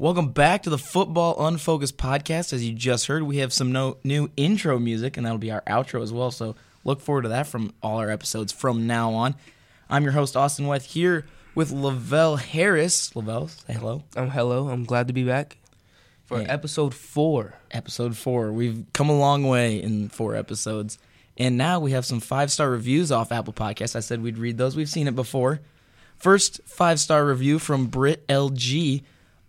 Welcome back to the Football Unfocused podcast. As you just heard, we have some no, new intro music, and that'll be our outro as well. So look forward to that from all our episodes from now on. I'm your host, Austin Weth, here with Lavell Harris. Lavell, say hello. Um, hello. I'm glad to be back for Yeah. episode four. Episode four. We've come a long way in four episodes. And now we have some five star reviews off Apple Podcasts. I said we'd read those. We've seen it before. First five star review from Brit LG.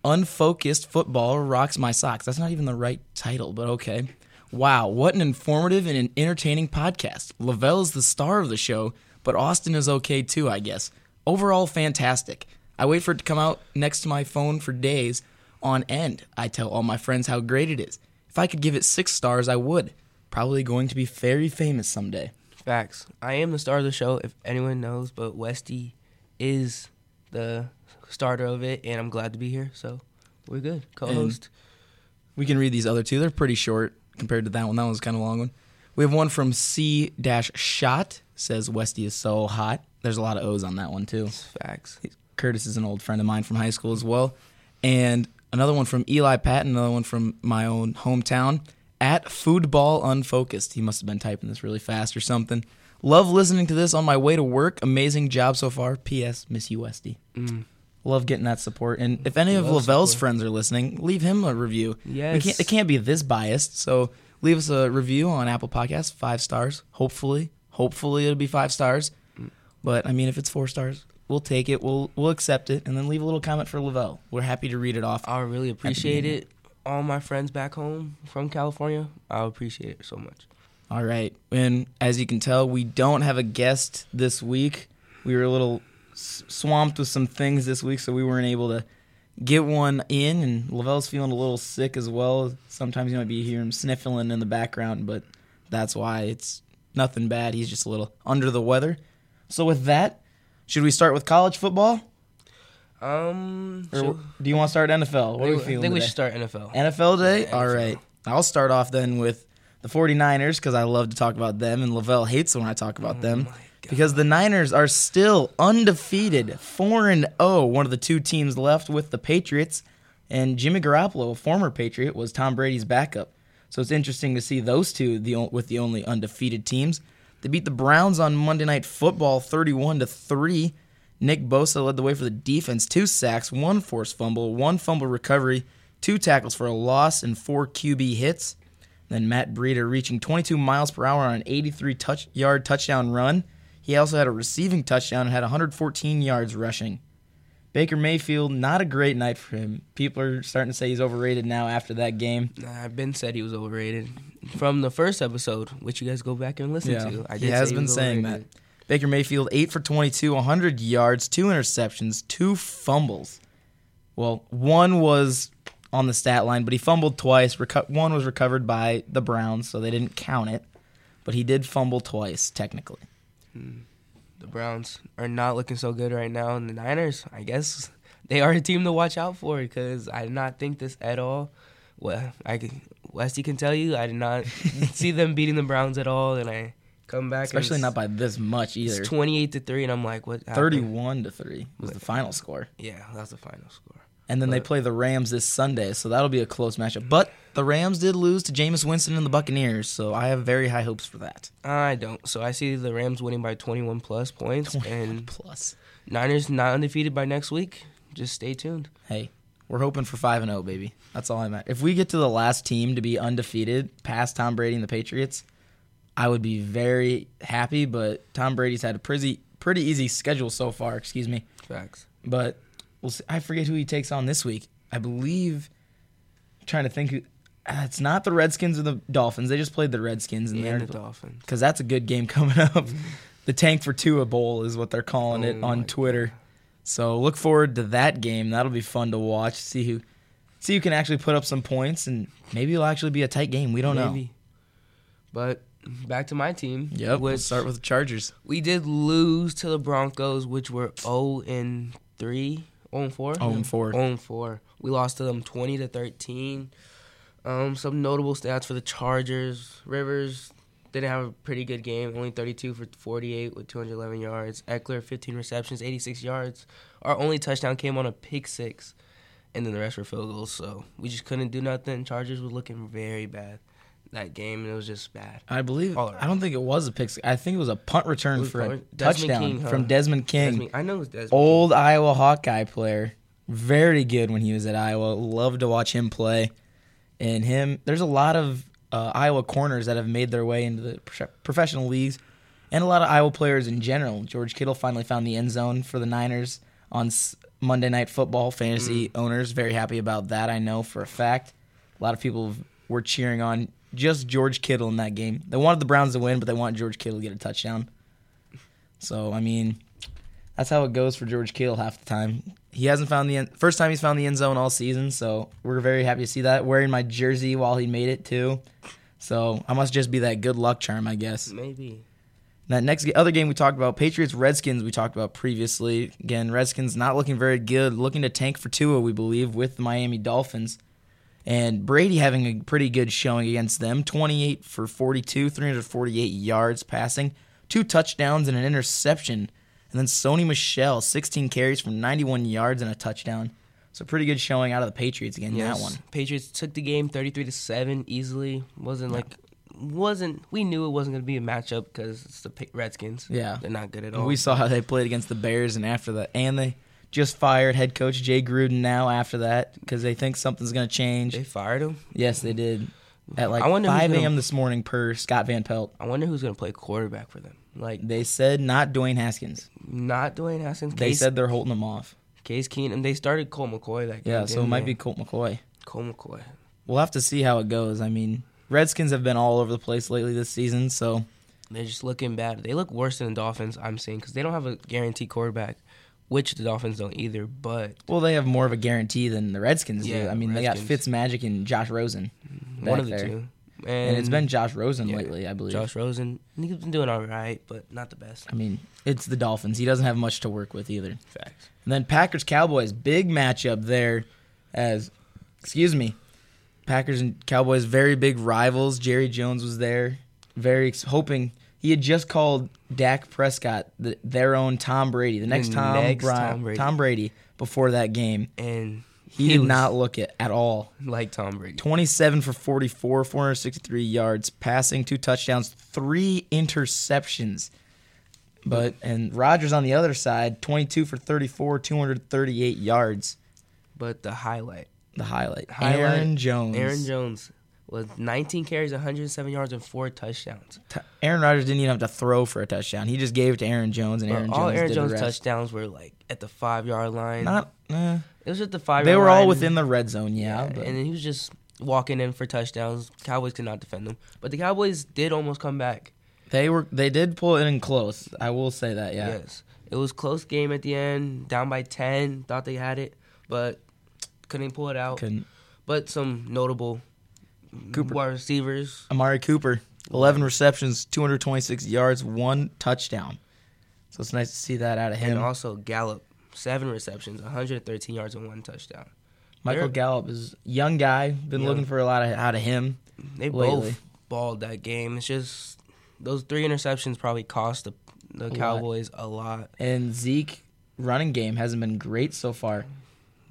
Unfocused football rocks my socks. That's not even the right title, but okay. Wow, what an informative and an entertaining podcast. Lavell is the star of the show, but Austin is okay too, I guess. Overall, fantastic. I wait for it to come out next to my phone for days on end. I tell all my friends how great it is. If I could give it six stars, I would. Probably going to be very famous someday. Facts. I am the star of the show, if anyone knows, but Westy is the starter of it, and I'm glad to be here. So we're good. Co-host. We can read these other two. They're pretty short compared to that one. That one's kind of a long one. We have one from C dash shot says Westy is so hot. There's a lot of O's on that one too. Facts. Curtis is an old friend of mine from high school as well. And another one from Eli Patton, another one from my own hometown. At Foodball Unfocused. He must have been typing this really fast or something. Love listening to this on my way to work. Amazing job so far. P.S. Miss you, Westy. Mm. Love getting that support. And if any of Lavell's support. friends are listening, leave him a review. Yes. can't, it can't be this biased. So leave us a review on Apple Podcasts, five stars. Hopefully, hopefully it'll be five stars. But I mean, if it's four stars, we'll take it. We'll we'll accept it, and then leave a little comment for Lavell. We're happy to read it off. I really appreciate it. All my friends back home from California, I appreciate it so much. All right, and as you can tell, we don't have a guest this week. We were a little swamped with some things this week, so we weren't able to get one in. And Lavell's feeling a little sick as well. Sometimes you might be hearing him sniffling in the background, but that's why it's nothing bad. He's just a little under the weather. So with that, should we start with college football, Um, or do you want to start NFL? What I are we think, I feeling think we should start NFL. NFL day? Yeah, All NFL. right. I'll start off then with the 49ers because I love to talk about them, and Lavell hates when I talk about oh them. Oh God. Because the Niners are still undefeated, 4 and 0, one of the two teams left with the Patriots. And Jimmy Garoppolo, a former Patriot, was Tom Brady's backup. So it's interesting to see those two the, with the only undefeated teams. They beat the Browns on Monday Night Football 31 to 3. Nick Bosa led the way for the defense, two sacks, one forced fumble, one fumble recovery, two tackles for a loss, and four QB hits. Then Matt Breida reaching 22 miles per hour on an 83 touch yard touchdown run. He also had a receiving touchdown and had 114 yards rushing. Baker Mayfield, not a great night for him. People are starting to say he's overrated now after that game. Nah, I've been said he was overrated from the first episode, which you guys go back and listen to. I he has say been was saying overrated. that. Baker Mayfield, 8 for 22, 100 yards, two interceptions, two fumbles. Well, one was on the stat line, but he fumbled twice. Reco- one was recovered by the Browns, so they didn't count it. But he did fumble twice, technically. Hmm. The Browns are not looking so good right now, and the Niners, I guess, they are a team to watch out for because I did not think this at all. Well, I can, Westy can tell you, I did not see them beating the Browns at all, and I come back, Especially not by this much either. it's twenty-eight to three, and I'm like, what? happened? 31 to 3 was the final score. Yeah, that's the final score. And then they play the Rams this Sunday, so that'll be a close matchup. But the Rams did lose to Jameis Winston and the Buccaneers, so I have very high hopes for that. I don't. So I see the Rams winning by twenty-one plus points, 21 and plus. Niners not undefeated by next week. Just stay tuned. Hey, we're hoping for 5 and 0, baby. That's all I'm at. If we get to the last team to be undefeated past Tom Brady and the Patriots, I would be very happy, but Tom Brady's had a pretty pretty easy schedule so far, excuse me. Facts. But we'll see. I forget who he takes on this week. I believe I'm trying to think who uh, it's not the Redskins or the Dolphins. They just played the Redskins and And the Dolphins. because that's a good game coming up. the Tank for Tua Bowl is what they're calling it Oh on my Twitter. So look forward to that game. That'll be fun to watch. See who, see who can actually put up some points, and maybe it'll actually be a tight game. We don't know. But back to my team. Yep. We'll start with the Chargers. we did lose to the Broncos, which were 0 and 3, 0 and 4. 0 and 4. 0 and 4. We lost to them 20 to 13. Um, some notable stats for the Chargers. Rivers didn't have a pretty good game. Only 32 for 48 with 211 yards. Ekeler 15 receptions, 86 yards. Our only touchdown came on a pick six. and then the rest were field goals. So we just couldn't do nothing. Chargers were looking very bad that game, and it was just bad. I believe. All around. I don't think it was a pick. I think it was a punt return for a Desmond touchdown King, huh? from Desmond King. Desmond- I know it was Desmond. Old Iowa Hawkeye player. Very good when he was at Iowa. Loved to watch him play. And him, there's a lot of uh, Iowa corners that have made their way into the professional leagues, and a lot of Iowa players in general. George Kittle finally found the end zone for the Niners on S- Monday Night Football. Fantasy Mm. owners very happy about that. I know for a fact. A lot of people were cheering on just George Kittle in that game. They wanted the Browns to win, but they want George Kittle to get a touchdown. So I mean, that's how it goes for George Kittle half the time. He hasn't found the end, first time he's found the end zone all season, so we're very happy to see that. Wearing my jersey while he made it too, so I must just be that good luck charm, I guess. maybe. That next other game we talked about, Patriots Redskins, we talked about previously. Again, Redskins not looking very good, looking to tank for Tua, we believe, with the Miami Dolphins. And Brady having a pretty good showing against them 28 for 42, 348 yards passing, two touchdowns and an interception. And then Sony Michel, 16 carries for 91 yards and a touchdown. So pretty good showing out of the Patriots again in Yes. that one. Patriots took the game 33 to 7 easily. Wasn't like wasn't we knew it wasn't going to be a matchup cuz it's the Redskins. Yeah. They're not good at all. we saw how they played against the Bears, and after that, and they just fired head coach Jay Gruden now after that because they think something's going to change. they fired him. yes, they did. At like I wonder 5 gonna- a.m. this morning per Scott Van Pelt. I wonder who's going to play quarterback for them. Like They said not Dwayne Haskins. not Dwayne Haskins. They Case, said they're holding him off. Case Keenum. They started Colt McCoy that game. Yeah, so it might they? be Colt McCoy. Colt McCoy. We'll have to see how it goes. I mean, Redskins have been all over the place lately this season, so They're just looking bad. They look worse than the Dolphins. I'm seeing because they don't have a guaranteed quarterback, which the Dolphins don't either. But well, they have more of a guarantee than the Redskins do. I mean, they got Redskins. Fitzmagic and Josh Rosen, mm, one of the there. two. and it's been Josh Rosen yeah, lately, I believe. Josh Rosen. He's been doing all right, but not the best. I mean, it's the Dolphins. He doesn't have much to work with either. Facts. And then Packers Cowboys, big matchup there as excuse me. Packers and Cowboys very big rivals. Jerry Jones was there, very hoping he had just called Dak Prescott the, their own Tom Brady, the next, The Tom, next Tom Brady. Tom Brady before that game. And He, did not look it at all. like Tom Brady. 27 for 44, 463 yards, passing, two touchdowns, three interceptions. But and Rodgers on the other side, 22 for 34, 238 yards. But the highlight, The highlight. Highlight, Aaron Jones. Aaron Jones was 19 carries, 107 yards, and four touchdowns. T- Aaron Rodgers didn't even have to throw for a touchdown. He just gave it to Aaron Jones, and Aaron all Jones Aaron did Jones the rest. touchdowns were like at the five yard line. Not. eh. it was at the five. They were all within the red zone, yeah. Yeah, but and then he was just walking in for touchdowns. Cowboys could not defend them, but the Cowboys did almost come back. they were. They did pull it in close. I will say that. Yeah. Yes, it was close game at the end, down by ten. Thought they had it, but couldn't pull it out. Couldn't. But some notable Cooper. wide receivers. Amari Cooper, 11 receptions, 226 yards, one touchdown. So it's nice to see that out of him. And also Gallup, seven receptions, 113 yards and one touchdown. Michael they're- Gallup is a young guy. Been Young. looking for a lot of, out of him. They Lately. both balled that game. It's just those three interceptions probably cost the the lot. Cowboys a lot. And Zeke running game hasn't been great so far.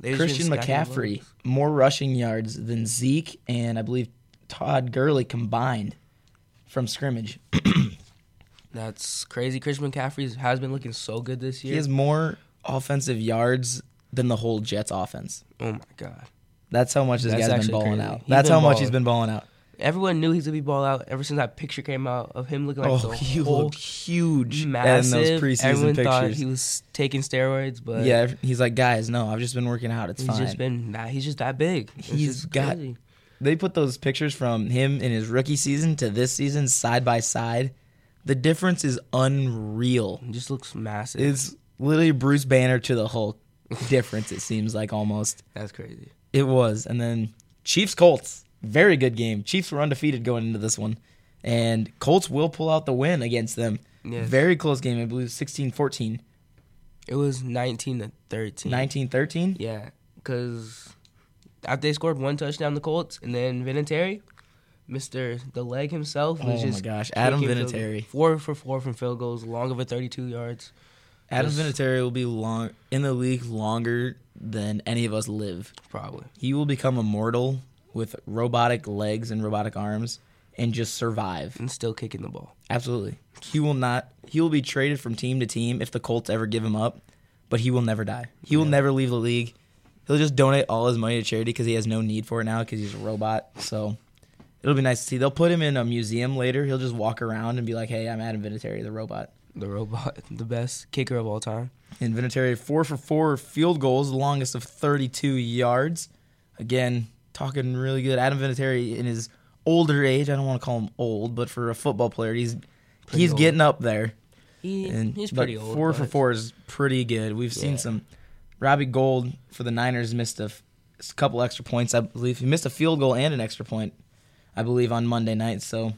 They've Christian McCaffrey more rushing yards than Zeke and I believe Todd Gurley combined from scrimmage. That's crazy. Christian McCaffrey has been looking so good this year. He has more offensive yards than the whole Jets offense. oh my god. That's how much this That's guy's been balling crazy. out. He's That's how much he's been balling out. Everyone knew he's gonna be ball out ever since that picture came out of him looking like oh, the he whole looked huge massive. in those preseason Everyone thought he was taking steroids, but yeah, he's like, guys, no, I've just been working out. It's he's fine. just been that. He's just that big. It's He's got- crazy. they put those pictures from him in his rookie season to this season side by side. The difference is unreal. He just looks massive. It's literally Bruce Banner to the Hulk difference. It seems like almost That's crazy. it was, and then Chiefs Colts, very good game. Chiefs were undefeated going into this one, and Colts will pull out the win against them. Yes. Very close game, I believe 16-14, It was 19 to 13. 19-13. Yeah, because after they scored one touchdown, the Colts, and then Vinatieri, Mister the leg himself, was Oh my gosh, Adam Vinatieri. four for four from field goals, long of a 32 yards. Adam Just- Vinatieri will be long in the league longer than any of us live. Probably. He will become immortal with robotic legs and robotic arms and just survive. And still kicking the ball. Absolutely. He will not he will be traded from team to team if the Colts ever give him up, but he will never die. He will Yeah. never leave the league. He'll just donate all his money to charity because he has no need for it now because he's a robot. So it'll be nice to see. They'll put him in a museum later. He'll just walk around and be like, "Hey, I'm Adam Vinatieri, the robot." The robot, the best kicker of all time. And Vinatieri four for four field goals, the longest of 32 yards. Again, talking really good. Adam Vinatieri in his older age, I don't want to call him old, but for a football player, he's Pretty he's old. getting up there. He, And he's pretty old. Four for four is pretty good. We've seen some. Robbie Gould for the Niners missed a, f- a couple extra points, I believe. He missed a field goal and an extra point, I believe, on Monday night. So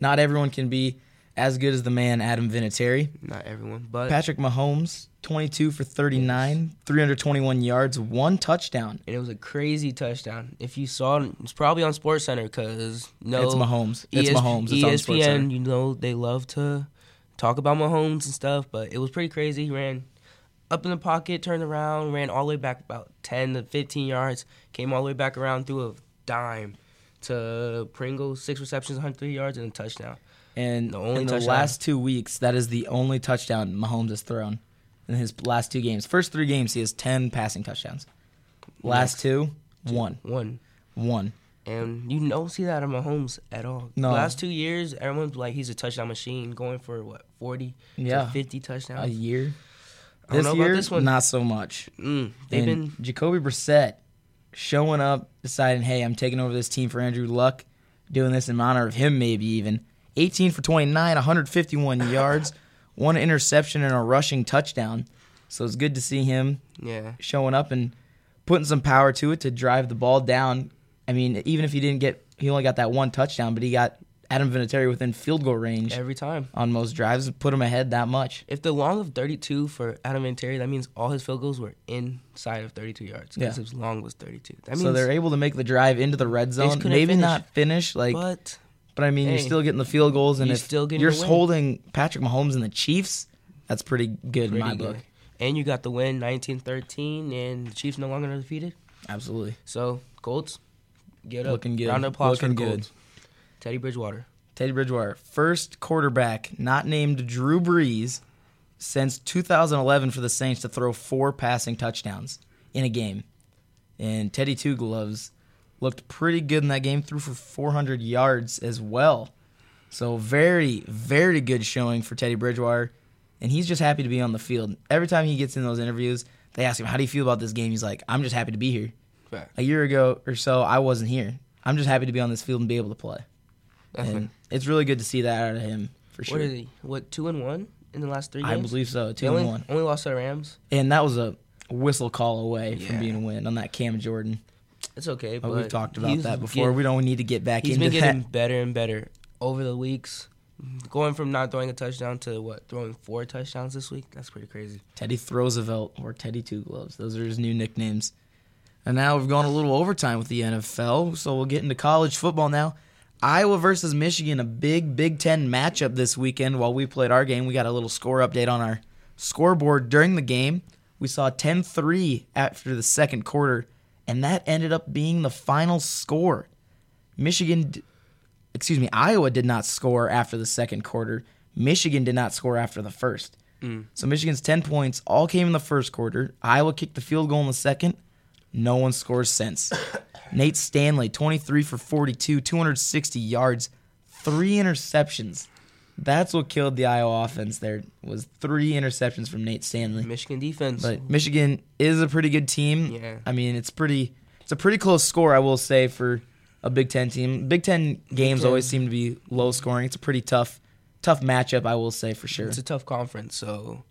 not everyone can be as good as the man Adam Vinatieri. Not everyone, but Patrick Mahomes, 22 for 39, 321 yards, one touchdown. and it was a crazy touchdown. If you saw, it, it's probably on Sports Center because no, It's Mahomes. It's ES- Mahomes. It's on ESPN, you know, they love to talk about Mahomes and stuff, but it was pretty crazy. He ran up in the pocket, turned around, ran all the way back about 10 to 15 yards, came all the way back around, threw a dime to Pringle, six receptions, 103 yards, and a touchdown. And The only in the touchdown. last two weeks, that is the only touchdown Mahomes has thrown in his last two games. First three games, he has 10 passing touchdowns. Last Next. two, one. One. One. And you don't see that in Mahomes at all. No. The last two years, everyone's like he's a touchdown machine, going for what forty Yeah. to fifty A touchdowns. year. This year, this one. not so much. Mm, they've and been Jacoby Brissett showing up, deciding, hey, I'm taking over this team for Andrew Luck, doing this in honor of him, maybe even. 18 for 29, 151 yards, one interception, and a rushing touchdown. So it's good to see him yeah. showing up and putting some power to it to drive the ball down. I mean, even if he didn't get, he only got that one touchdown, but he got Adam Vinatieri within field goal range Every time. on most drives, put him ahead that much. If the long of 32 for Adam Vinatieri, that means all his field goals were inside of 32 yards. Because Yeah. his long was 32. That means, So they're able to make the drive into the red zone. Maybe finish. not finish like, but, but I mean, you're still getting the field goals, and you're if still getting you're holding Patrick Mahomes and the Chiefs, that's pretty good in my pretty book. And you got the win 19-13, and the Chiefs no longer undefeated. Absolutely, So Colts, get up. Looking good. Round of applause Looking for the good. Colts. Teddy Bridgewater. Teddy Bridgewater, first quarterback not named Drew Brees since 2011 for the Saints to throw four passing touchdowns in a game. And Teddy Two Gloves looked pretty good in that game, threw for 400 yards as well. So very, very good showing for Teddy Bridgewater, and he's just happy to be on the field. Every time he gets in those interviews, they ask him, "How do you feel about this game?" He's like, "I'm just happy to be here." A year ago or so, I wasn't here. I'm just happy to be on this field and be able to play. That's And it's really good to see that out of him for sure. What is he? What two and one in the last three games? I believe so. Two only, and one, Only lost to the Rams. and that was a whistle call away from being a win on that Cam Jordan. It's okay, But we've talked about that before. getting- we don't need to get back He's into that. He's been that. getting better and better over the weeks. Going from not throwing a touchdown to what throwing four touchdowns this week. That's pretty crazy. Teddy Roosevelt or Teddy Two Gloves. Those are his new nicknames. And now we've gone a little overtime with the NFL, so we'll get into college football now. Iowa versus Michigan, a big Big Ten matchup this weekend. While we played our game, we got a little score update on our scoreboard during the game. We saw 10 3 after the second quarter, and that ended up being the final score. Michigan, excuse me, Iowa did not score after the second quarter. Michigan did not score after the first. Mm. So Michigan's 10 points all came in the first quarter. Iowa kicked the field goal in the second. No one scores since. Nate Stanley, 23 for 42, 260 yards, three interceptions. That's what killed the Iowa offense there was three interceptions from Nate Stanley. Michigan defense. But Michigan is a pretty good team. Yeah. I mean, it's pretty it's a pretty close score, I will say, for a Big Ten team. Big Ten games Ten. always seem to be low scoring. It's a pretty tough tough matchup, I will say for sure. it's a tough conference, so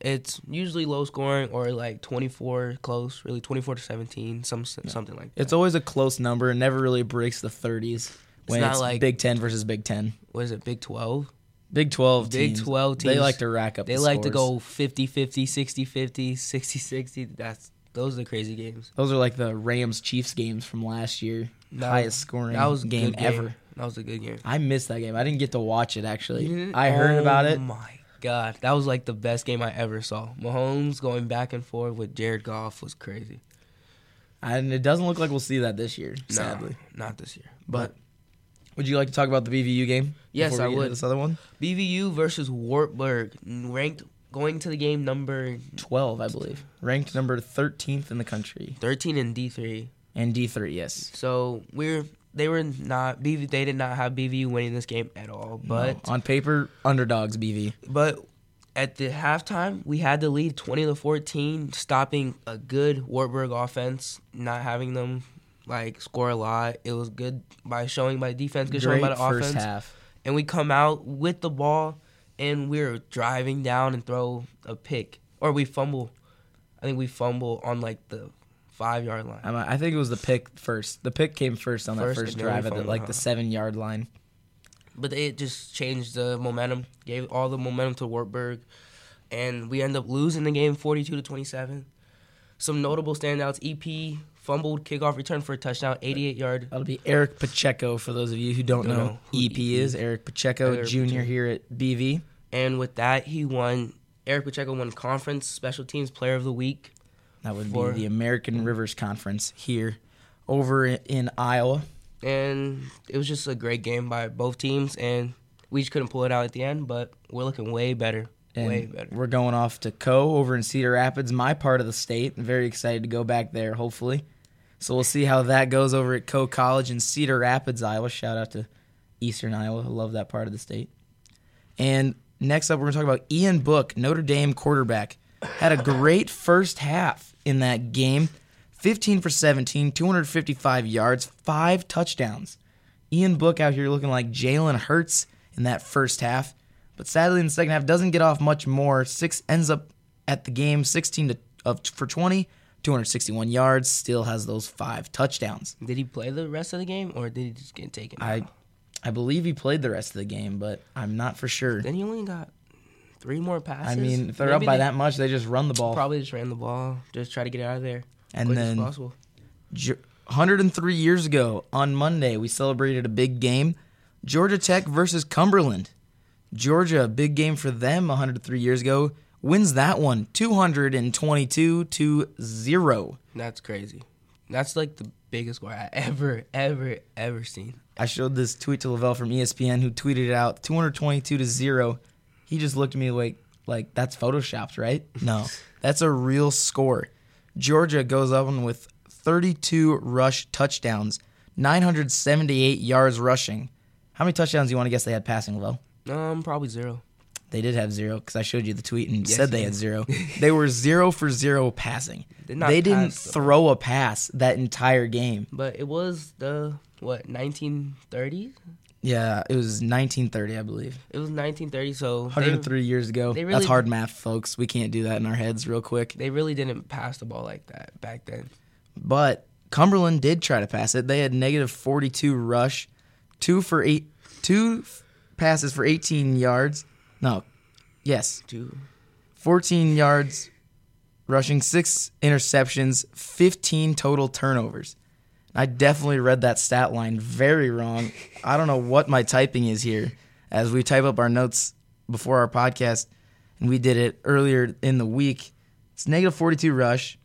it's usually low scoring or like 24 close, really 24 to 17, some something like that. It's always a close number. It never really breaks the 30s when not it's like- Big Ten versus Big Ten. what is it? Big 12. Big 12 Big teams. 12 They like to rack up They the like to scores. go 50 50, 60 50, 60 60. That's those are the crazy games. Those are like the Rams Chiefs games from last year. That- Highest scoring That was a game good ever. That was a good game. I missed that game. I didn't get to watch it actually. I heard about oh it. Oh. My God, that was like the best game I ever saw. Mahomes going back and forth with Jared Goff was crazy. And it doesn't look like we'll see that this year, No, sadly. not this year. But would you like to talk about the BVU game? Yes, I we get to would. This other one, BVU versus Wartburg, ranked going to the game number twelve, I believe, ranked number thirteenth in the country, 13 in D3. and D three. Yes, So we're they were not BV. They did not have BVU winning this game at all. But No, on paper, underdogs. BV. but at the halftime, we had the lead 20 to 14, stopping a good Wartburg offense, not having them like score a lot. It was good by showing by defense, good showing by Great the first offense. half. And we come out with the ball, and we're driving down and throw a pick, or we fumble. I think we fumble on like the five yard line. I'm- I think it was the pick first. The pick came first on that First, first then we drive at the, like the seven yard line. but it just changed the momentum, gave all the momentum to Wartburg, and we end up losing the game 42 to 27. Some notable standouts: EP fumbled kickoff return for a touchdown, 88 yard. That'll be Eric Pacheco for those of you who don't, Don't know, know who EP EP is. Eric Pacheco Eric Jr. Pacheco. here at BV. And with that, he won. Eric Pacheco won Conference Special Teams Player of the Week. That would For- be the American Rivers Conference here over in Iowa. and it was just a great game by both teams and we just couldn't pull it out at the end but we're looking way better And way better we're going off to Coe over in Cedar Rapids, my part of the state. I'm very excited to go back there, hopefully. So we'll see how that goes over at Coe College in Cedar Rapids, Iowa. Shout out to Eastern Iowa. I love that part of the state. And next up, we're going to talk about Ian Book, Notre Dame quarterback. Had a great first half in that game 15 for 17, 255 yards, five touchdowns. Ian Book out here looking like Jalen Hurts in that first half. But sadly, in the second half, doesn't get off much more. Six ends up at the game 16 to of for 20, 261 yards. Still has those five touchdowns. did he play the rest of the game or did he just get taken I, out? I believe he played the rest of the game, but I'm not for sure. then he only got three more passes I mean, if they're up by they that much, they just run the ball. probably just ran the ball just try to get it out of there And then as possible. 103 years ago on Monday, we celebrated a big game Georgia Tech versus Cumberland. Georgia, big game for them 103 years ago, wins that one 222 to 0. that's crazy that's like the biggest score i ever ever ever seen I showed this tweet to Lavell from ESPN who tweeted it out 222 to 0. He just looked at me like like that's photoshopped, right? No. that's a real score. Georgia goes up with 32 rush touchdowns, 978 yards rushing. How many touchdowns do you want to guess they had passing, Lavell? um probably zero They did have zero because I showed you the tweet and Yes, said they had zero. they were zero for zero passing. Did they didn't pass, throw a pass that entire game. but it was the what 1930s Yeah, it was 1930, I believe. it was 1930 so they- 103 years ago. they That's hard math, folks. We can't do that in our heads real quick. they really didn't pass the ball like that back then. But Cumberland did try to pass it. They had negative 42 rush, two for eight, two passes for 18 yards. No, yes, Too. 14 yards rushing, six interceptions, 15 total turnovers. I definitely read that stat line very wrong. I don't know what my typing is here as we type up our notes before our podcast, and we did it earlier in the week. It's negative 42 rush,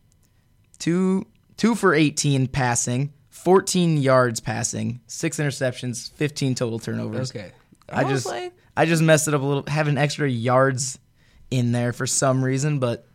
two two for 18 passing, 14 yards passing, six interceptions, 15 total turnovers. Okay. I was just like, I just messed it up a little, having extra yards in there for some reason, but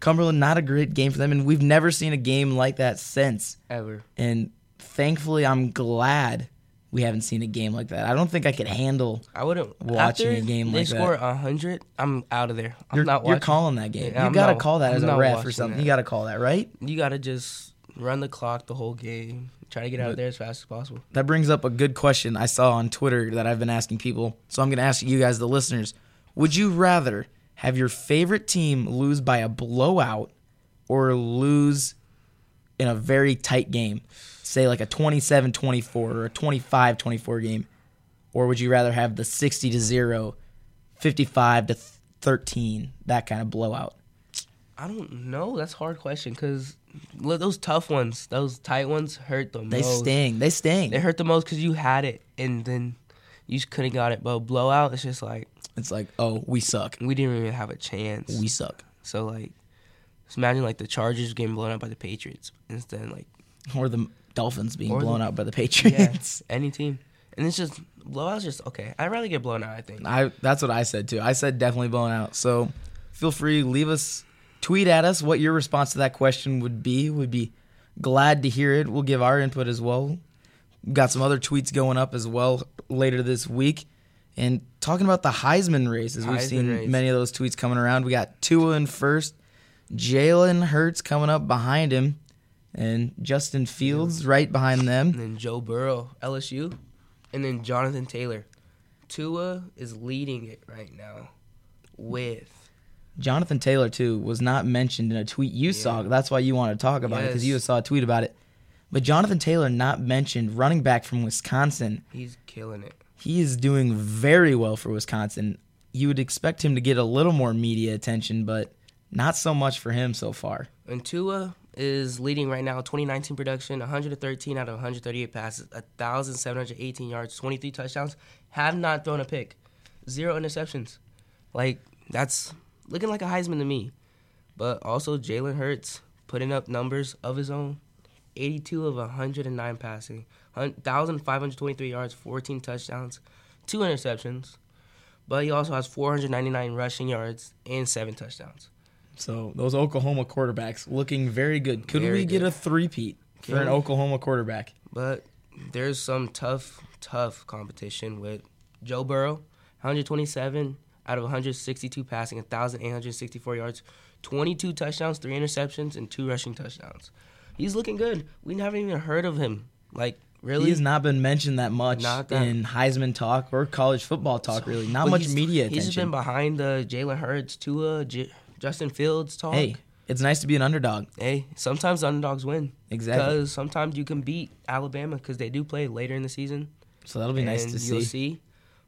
Cumberland not a great game for them, and we've never seen a game like that since. ever. And thankfully, I'm glad we haven't seen a game like that. I don't think I could handle. I wouldn't Watching a game like that. They score hundred. I'm out of there. I'm You're, not you're watching. calling that game. Yeah, you got to call that I'm as a ref or something. that. You got to call that, right? You gotta just run the clock the whole game. Try to get out But- of there as fast as possible. That brings up a good question I saw on Twitter that I've been asking people. So I'm going to ask you guys, the listeners, would you rather have your favorite team lose by a blowout or lose in a very tight game? Say like a 27 24 or a 25 24 game? Or would you rather have the 60 to 0, 55 to 13, that kind of blowout? I don't know. That's a hard question because those tough ones, those tight ones, hurt the They most. sting. They sting. They hurt the most because you had it and then you just couldn't got it. But blowout, it's just like it's like, oh, we suck. We didn't even have a chance. We suck. so like, just imagine like the Chargers getting blown out by the Patriots instead. Like, Or the Dolphins being Or the- blown out by the yeah, Patriots. any team, and it's just blowouts. Just okay. I'd rather get blown out. I think. I that's what I said too. I said definitely blown out. So feel free leave us tweet at us what your response to that question would be. We'd be glad to hear it. We'll give our input as well. We've got some other tweets going up as well later this week. And talking about the Heisman race, as we've seen race. many of those tweets coming around. We got Tua in first, Jalen Hurts coming up behind him, and Justin Fields right behind them. And then Joe Burrow, LSU, and then Jonathan Taylor. Tua is leading it right now with Jonathan Taylor too was not mentioned in a tweet you saw. That's why you wanted to talk about it because you saw a tweet about it. But Jonathan Taylor not mentioned, running back from Wisconsin. he's killing it. He is doing very well for Wisconsin. You would expect him to get a little more media attention, but not so much for him so far. And Tua is leading right now 2019 production 113 out of 138 passes, 1,718 yards, 23 touchdowns, have not thrown a pick, zero interceptions. Like, that's looking like a Heisman to me. But also, Jalen Hurts putting up numbers of his own 82 of 109 passing, 1,523 yards, 14 touchdowns, two interceptions. But he also has 499 rushing yards and seven touchdowns. So those Oklahoma quarterbacks looking very good. Could Very we get a three-peat for an Oklahoma quarterback? But there's some tough, tough competition with Joe Burrow, 127 out of 162 passing, 1,864 yards, 22 touchdowns, three interceptions, and two rushing touchdowns. He's looking good. We never even heard of him. Like, really? he's not been mentioned that much that- in Heisman talk or college football talk. Really, not much he's- media He's just been attention. behind the Jalen Hurts, Tua, J- Justin Fields talk. Hey, it's nice to be an underdog. Hey, sometimes the underdogs win. Exactly. Because sometimes you can beat Alabama because they do play later in the season. So that'll be nice to see. you'll see.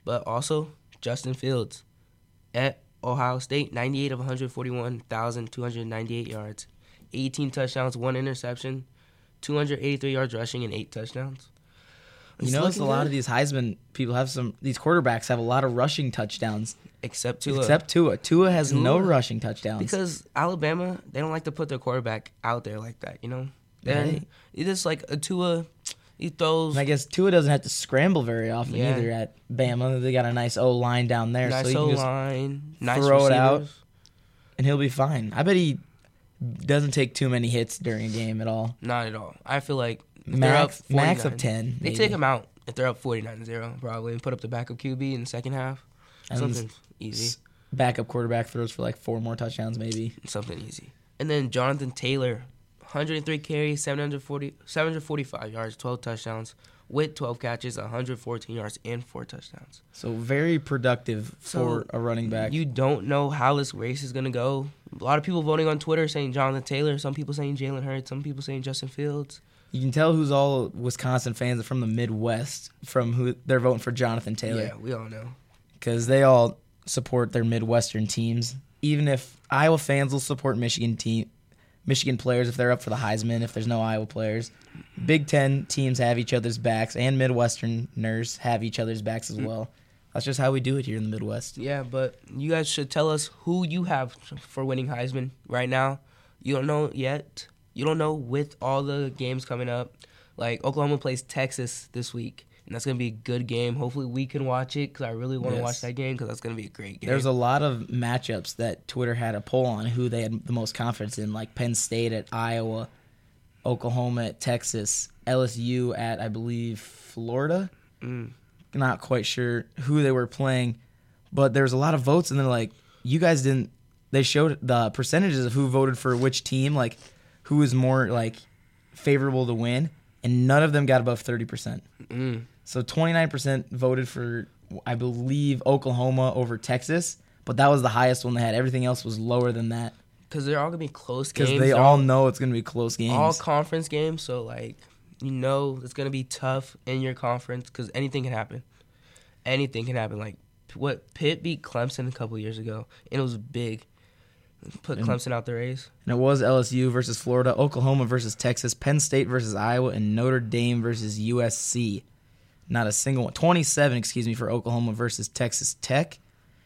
But also Justin Fields at Ohio State, 98 of 141,298 yards, 18 touchdowns, one interception, 283 yards rushing, and eight touchdowns. You It's notice a lot good. of these Heisman people have some. These quarterbacks have a lot of rushing touchdowns, except Tua. except Tua. Tua has no rushing touchdowns. because Alabama, they don't like to put their quarterback out there like that. You know, they're Right. it's just like a Tua. He throws And I guess Tua doesn't have to scramble very often Yeah. either at Bama. They got a nice O line down there, nice so O can just, line, nice throw it out. and he'll be fine. I bet he doesn't take too many hits during a game at all. Not at all. I feel like Max, up max of 49 ten. They take him out if they're up 49-0 probably and put up the backup QB in the second half. And Something easy. Backup quarterback throws for like four more touchdowns, maybe. Something easy. And then Jonathan Taylor, 103 carries, 740, 745 yards, 12 touchdowns with 12 catches, 114 yards and four touchdowns. So very productive for So, a running back. You don't know how this race is going to go. A lot of people voting on Twitter saying Jonathan Taylor, some people saying Jalen Hurts, some people saying Justin Fields. You can tell who's all Wisconsin fans from the Midwest from who they're voting for Jonathan Taylor Yeah, we all know. because they all support their Midwestern teams. Even if Iowa fans will support Michigan team, Michigan players if they're up for the Heisman. If there's no Iowa players, Big Ten teams have each other's backs, and Midwesterners have each other's backs as mm. well. That's just how we do it here in the Midwest. Yeah, but you guys should tell us who you have for winning Heisman right now. You don't know yet. You don't know with all the games coming up. Like Oklahoma plays Texas this week, and that's gonna be a good game. Hopefully, we can watch it because I really want to Yes. watch that game because that's gonna be a great game. There's a lot of matchups that Twitter had a poll on who they had the most confidence in, like Penn State at Iowa, Oklahoma at Texas, LSU at I believe Florida. Mm. Not quite sure who they were playing, but there's a lot of votes, and they're like, you guys didn't. They showed the percentages of who voted for which team, like who was more like favorable to win, and none of them got above thirty percent. Mm. So 29% voted for, I believe, Oklahoma over Texas, but that was the highest one they had. Everything else was lower than that Because they're all gonna be close because games. they They're all know it's going to be close games. all conference games. So like, you know, it's gonna be tough in your conference because anything can happen. Anything can happen. Like what Pitt beat Clemson a couple years ago, and it was big. Put And- Clemson out the race. and it was LSU versus Florida, Oklahoma versus Texas, Penn State versus Iowa, and Notre Dame versus USC. Not a single one. 27, excuse me, for Oklahoma versus Texas Tech,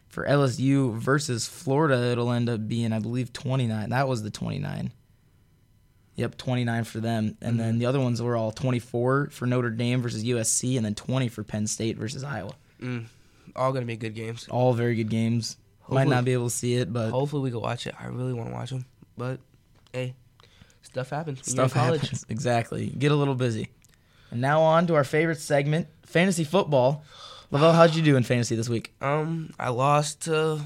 For LSU versus Florida, it'll end up being, I believe, 29. That was the 29. Yep, 29 for them. And then the other ones were all 24 for Notre Dame versus USC, and then 20 for Penn State versus Iowa. Mm, all gonna be good games. All very good games. Might not be able to see it, but Hopefully we can watch it. I really want to watch them, but hey, stuff happens. When stuff you're in college. happens. Exactly. Get a little busy. And now on to our favorite segment, fantasy football. Lavell, how'd you do in fantasy this week? Um, I lost to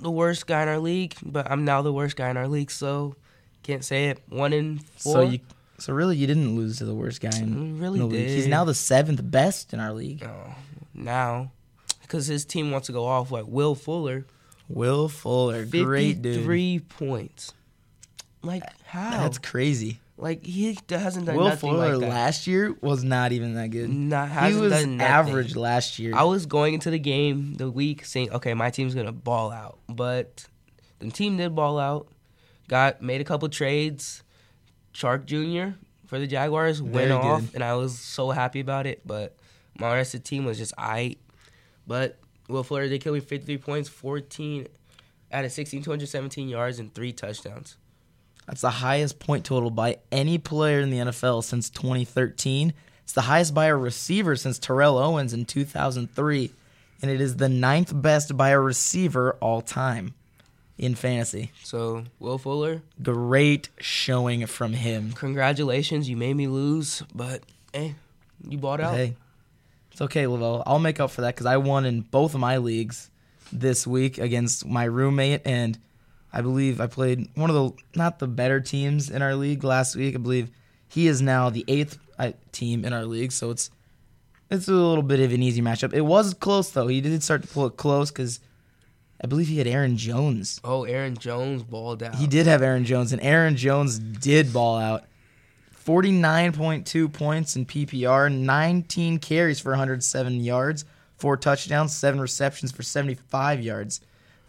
the worst guy in our league, but I'm now the worst guy in our league, so can't say it. One in four. So you, so really, you didn't lose to the worst guy in Mm, really the league. He's now the seventh best in our league. Oh, now, because his team wants to go off like Will Fuller, Will Fuller, great dude. fifty-three points. Like how? That's crazy. Like he hasn't done Will nothing Fuller like that. last year was not even that good. Not, he was average last year. I was going into the game the week saying, okay, my team's gonna ball out, but the team did ball out. Got made a couple trades. Chark Jr. for the Jaguars went Very off, good. and I was so happy about it. But my rest of the team was just I. But Will Fuller did kill me 53 points, 14 out of 16, 217 yards, and three touchdowns. That's the highest point total by any player in the NFL since 2013. It's the highest by a receiver since Terrell Owens in 2003, and it is the ninth best by a receiver all time in fantasy. So Will Fuller, Great showing from him. congratulations, you made me lose, but hey, you bought out. Hey, it's okay, Lavell. I'll make up for that because I won in both of my leagues this week against my roommate, and I believe I played one of the not the better teams in our league last week. I believe he is now the eighth uh, team in our league, so it's it's a little bit of an easy matchup. It was close though. He did start to pull it close because I believe he had Aaron Jones. Oh, Aaron Jones balled out. He did have Aaron Jones, and Aaron Jones did ball out. 49.2 points in PPR, 19 carries for 107 yards, four touchdowns, seven receptions for 75 yards.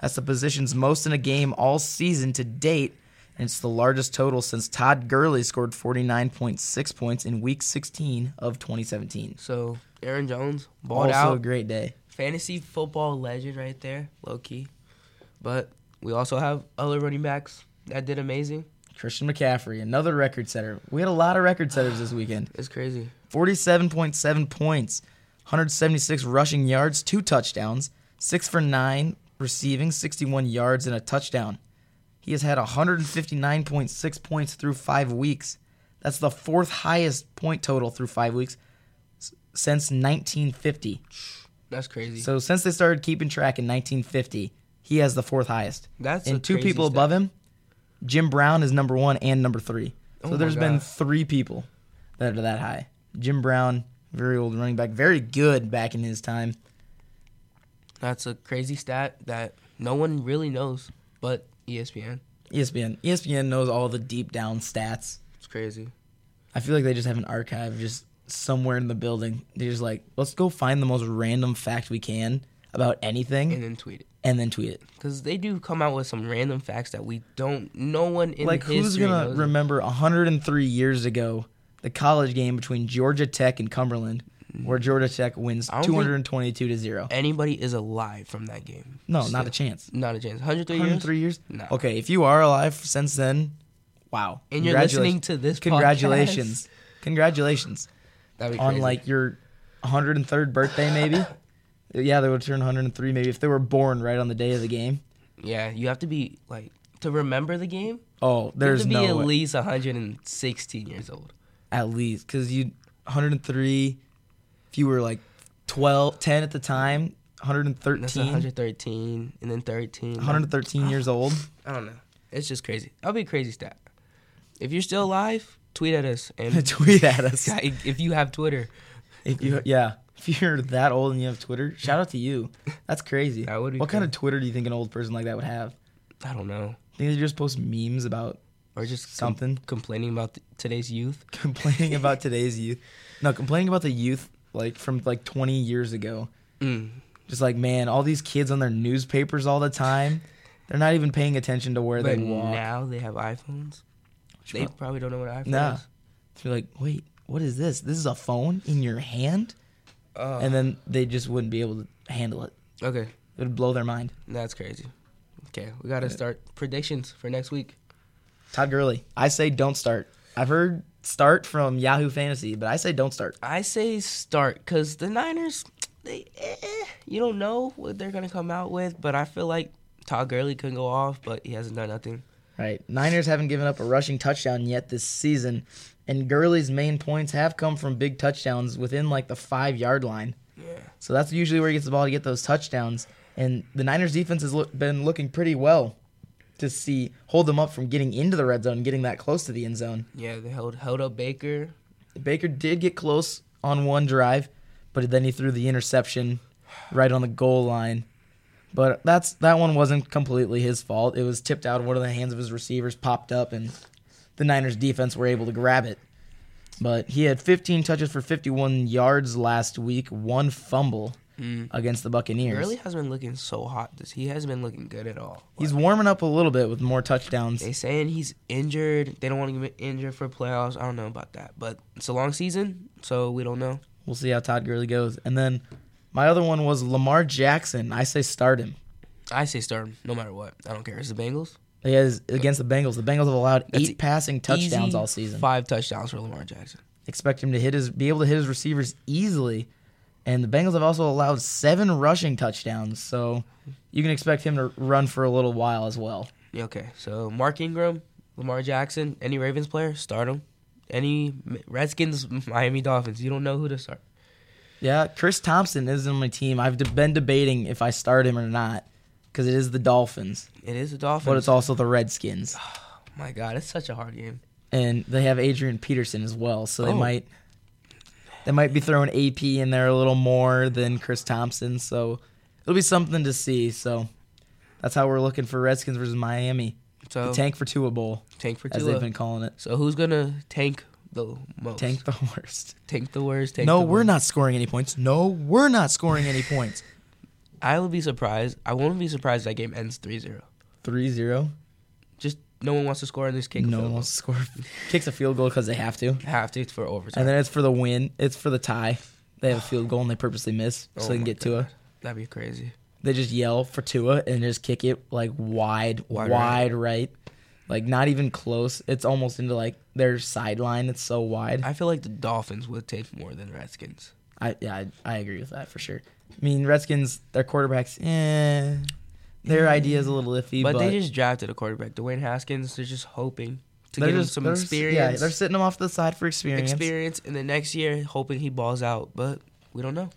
That's the position's most in a game all season to date, and it's the largest total since Todd Gurley scored 49.6 points in Week 16 of 2017. So Aaron Jones balled also out. a great day. Fantasy football legend right there, low key. But we also have other running backs that did amazing. Christian McCaffrey, another record setter. We had a lot of record setters this weekend. It's crazy. 47.7 points, 176 rushing yards, two touchdowns, 6 for 9 receiving, 61 yards, and a touchdown. He has had 159.6 points through five weeks. That's the fourth highest point total through five weeks since 1950. That's crazy. So since they started keeping track in 1950, he has the fourth highest. That's and two people stat. above him, Jim Brown is number one and number three. So Oh there's been three people that are that high. Jim Brown, very old running back, very good back in his time. That's a crazy stat that no one really knows, but ESPN. ESPN, ESPN knows all the deep down stats. It's crazy. I feel like they just have an archive just somewhere in the building. They're just like, let's go find the most random fact we can about anything And then tweet it. and then tweet it. Because they do come out with some random facts that we don't, no one in like who's gonna knows it. remember 103 years ago the college game between Georgia Tech and Cumberland, where Georgia Tech wins I don't think- 222 to zero? Anybody is alive from that game. No, not a chance. Not a chance. 103 years? 103 years? Nah. Okay, if you are alive since then, wow. And you're listening to this Congratulations. Congratulations. That'd be On crazy. like your 103rd birthday, maybe? yeah, they would turn 103 maybe if they were born right on the day of the game. Yeah, you have to be like to remember the game. Oh, You have there's to be no at way. least 116 years old. at least because you 103 if you were like 12 10 at the time 113 That's 113 and then 13. 113 years old I don't know. It's just crazy. That'll be a crazy stat. If you're still alive, tweet at us and tweet at us if you have Twitter. if you yeah if you're that old and you have twitter shout out to you that's crazy That would be what kind of twitter do you think an old person like that would have I don't know. I think they just post memes about Or just com- Something. complaining about th- today's youth. complaining about today's youth no complaining about the youth like from like 20 years ago Mm. just like man all these kids on their newspapers all the time they're not even paying attention to where But they walk now they have iPhones. They prob- probably don't know what an iPhone Nah. is. You're like, wait, what is this? This is a phone in your hand? Oh. And then they just wouldn't be able to handle it. okay, It would blow their mind. That's crazy. Okay, we got to start predictions for next week. Todd Gurley, I say don't start. I've heard start from Yahoo Fantasy, but I say don't start. I say start because the Niners, they, eh, you don't know what they're gonna come out with, but I feel like Todd Gurley could go off, but he hasn't done nothing. Right. Niners haven't given up a rushing touchdown yet this season, and Gurley's main points have come from big touchdowns within like the five yard line. Yeah. So that's usually where he gets the ball to get those touchdowns. And the Niners defense has look, been looking pretty well to see hold them up from getting into the red zone getting that close to the end zone. Yeah, they held held up Baker. Baker did get close on one drive, but then he threw the interception right on the goal line. But that's that one wasn't completely his fault. It was tipped out of one of the hands of his receivers, popped up, and the Niners defense were able to grab it. But he had 15 touches for 51 yards last week, one fumble Mm. against the Buccaneers. Gurley hasn't been looking so hot. This he hasn't been looking good at all. He's warming up a little bit with more touchdowns. They saying he's injured. They don't want to get injured for playoffs. I don't know about that, but it's a long season, so we don't know. We'll see how Todd Gurley goes. And then my other one was Lamar Jackson. I say start him. I say start him no matter what. I don't care. It's the Bengals. He has against the Bengals. The Bengals have allowed That's eight e- passing touchdowns Easy all season. Five touchdowns for Lamar Jackson. Expect him to hit his be able to hit his receivers easily. And the Bengals have also allowed seven rushing touchdowns, so you can expect him to run for a little while as well. Yeah, okay, so Mark Ingram, Lamar Jackson, any Ravens player, start him. Any Redskins, Miami Dolphins, you don't know who to start. Yeah, Chris Thompson is on my team. I've been debating if I start him or not because it is the Dolphins, It is the Dolphins. but it's also the Redskins, Oh my God, it's such a hard game. and they have Adrian Peterson as well, so they Oh. might they might be throwing AP in there a little more than Chris Thompson. So it'll be something to see. So that's how we're looking for Redskins versus Miami. So the tank for Tua Bowl, tank for as they've been calling it. So who's gonna tank the most? Tank the worst. tank the worst. Tank no, the we're most. not scoring any points. No, we're not scoring any points. I will be surprised. I won't be surprised if that game ends 3-0. 3-0. No one wants to score in this kick. No one wants to score. Kicks a field goal because they have to. Have to. It's for overtime. And then it's for the win. It's for the tie. They have a field goal and they purposely miss so Oh they can get Tua. God. That'd be crazy. They just yell for Tua and just kick it like wide, Wide wide, right. Like not even close. It's almost into like their sideline. It's so wide. I, I feel like the Dolphins would take more than Redskins. I yeah, I, I agree with that for sure. I mean, Redskins, their quarterbacks, eh, their idea is a little iffy, But, but, they just drafted a quarterback, Dwayne Haskins. They're just hoping to they're give him some experience. Yeah, they're sitting him off the side for experience. experience, and the next year hoping he balls out. But we don't know.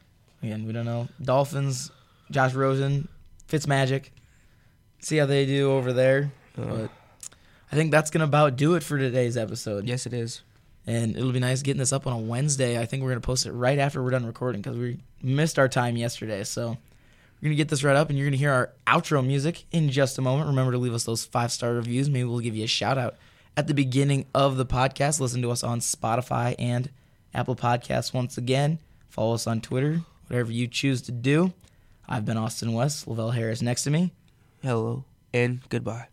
Again, we don't know. Dolphins, Josh Rosen, Fitzmagic. See how they do over there. Uh, But I think that's gonna about do it for today's episode. yes, it is. And it'll be nice getting this up on a Wednesday. I think we're gonna post it right after we're done recording because we missed our time yesterday. So we're gonna get this right up, and you're gonna hear our outro music in just a moment. Remember to leave us those five star reviews. Maybe we'll give you a shout out at the beginning of the podcast. Listen to us on Spotify and Apple Podcasts once again. Follow us on Twitter, whatever you choose to do. I've been Austin West. Lavell Harris next to me. Hello and goodbye.